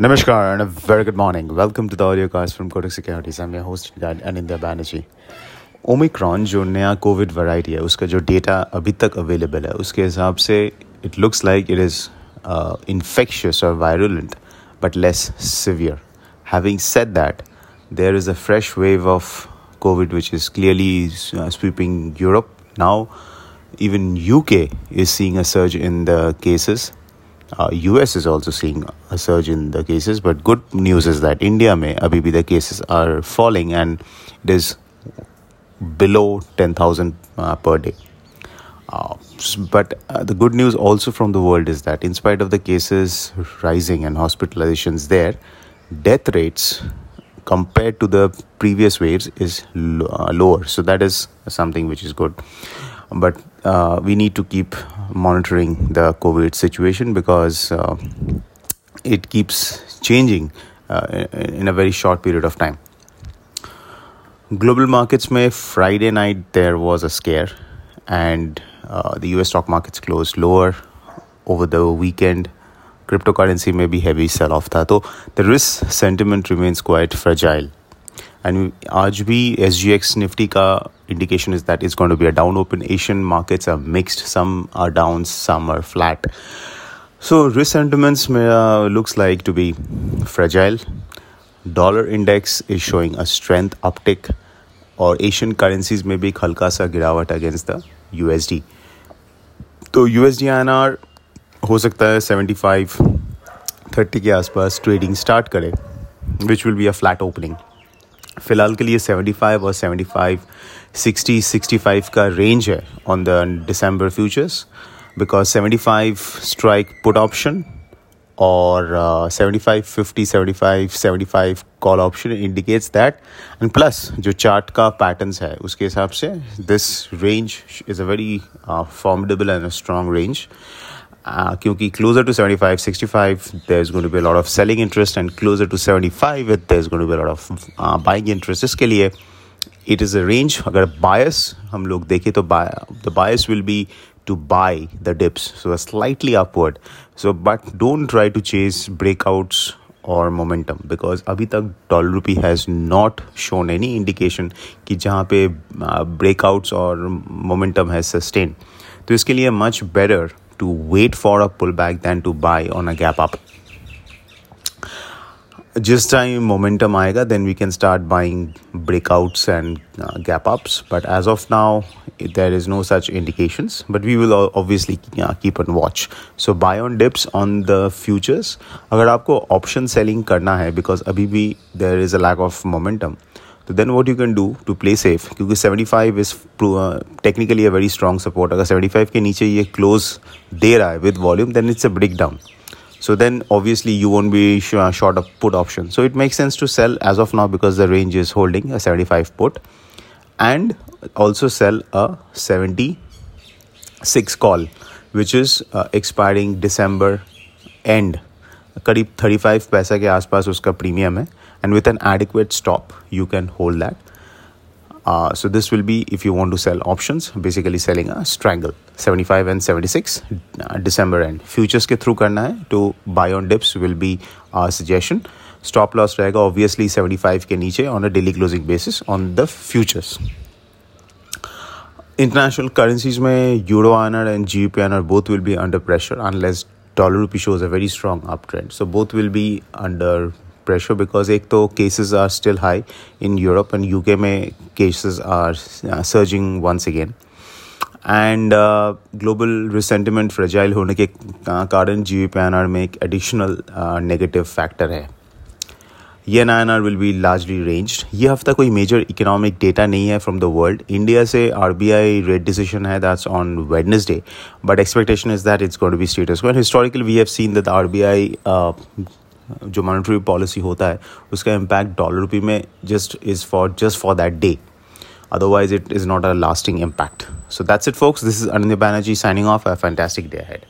Namaskar and a very good morning. Welcome to the audio cast from Kotak Securities. I'm your host Anindya Banerjee. Omicron जो नया Covid variety है उसका जो data अभी तक available है उसके हिसाब से it looks like it is infectious और virulent but less severe having said that there is a fresh wave of COVID which is clearly uh, sweeping Europe now. Even UK is seeing a surge in the cases. uh, US is also seeing a surge in the cases, but good news is that India may abhi the cases are falling and it is below 10,000 uh, per day. Uh, but uh, the good news also from the world is that in spite of the cases rising and hospitalizations there, death rates compared to the previous waves is uh, lower. So that is something which is good but uh, we need to keep monitoring the COVID situation because uh, it keeps changing uh, in a very short period of time. Global markets may Friday night there was a scare and uh, the US stock markets closed lower over the weekend. Cryptocurrency may be heavy sell off tha. So the risk sentiment remains quite fragile. And आज भी S G X Nifty का indication is that is gonna be a down open Asian markets are mixed some are down some are flat so sentiments मेरा looks like to be fragile dollar index is showing a strength uptick और Asian currencies में भी एक हल्का सा गिरावट against the U S D तो U S D N R हो सकता है सेवेंटी फाइव थर्टी के आसपास ट्रेडिंग स्टार्ट करें which will be a flat opening फ़िलहाल के लिए 75 और 75 60 65 का रेंज है on the December futures because 75 strike put option और seventy five fifty seventy five seventy five call option indicates that and plus जो चार्ट का पैटर्न्स है उसके हिसाब से this range is a very formidable and a strong range क्योंकि closer to seventy five sixty is going to be lot of selling interest and closer to seventy five with there is going to be lot of buying interest इसके लिए it is a range अगर bias हम लोग देखें तो the bias will be to buy the dips so slightly upward so but don't try to chase breakouts और momentum because अभी तक dollar rupee has not shown any indication कि जहाँ पे ब्रेकआउट्स और मोमेंटम है सस्टेन तो इसके लिए much better to wait for a pull back then to buy on a gap up just time momentum aega then we can start buying breakouts and uh, gap ups but as of now there is no such indications but we will obviously uh, keep on watch so buy on dips on the futures agar aapko option selling karna hai because abhi bhi there is a lack of momentum तो then what you can do to play safe क्योंकि seventy five is technically a very strong support अगर seventy five के नीचे ये close दे रहा है with volume then it's a breakdown so then obviously you would be short a put option so it makes sense to sell as of now because the range is holding a seventy five put and also sell a seventy six call which is expiring December end करीब thirty five पैसा के आसपास उसका premium है। And with an adequate stop you can hold that uh, so this will be if you want to sell options, basically selling a strangle 75 and 76 uh, December end. Futures के through करना है to buy on dips will be our suggestion. Stop loss रहेगा obviously 75 के नीचे on a daily closing basis on the futures. International currencies में Euro INR and GBP INR both will be under pressure unless dollar rupee shows a very strong uptrend. So both will be under pressure because एक तो cases are still high in Europe and UK में are uh, surging once again. And uh, global resentment होने के कारण G P N R में एक additional negative factor है. ये N I N R will be largely ranged ये हफ़्ता कोई मेजर इकोनॉमिक डेटा नहीं है फ्रॉम द वर्ल्ड इंडिया से R B I rate decision है that's on Wednesday but expectation is that it's going to be status historical we have seen that R B I जो monetary policy होता है, उसका impact dollar rupee में just is for just for that day otherwise it is not a lasting impact so that's it folks this is Anindya Banerjee signing off a fantastic day head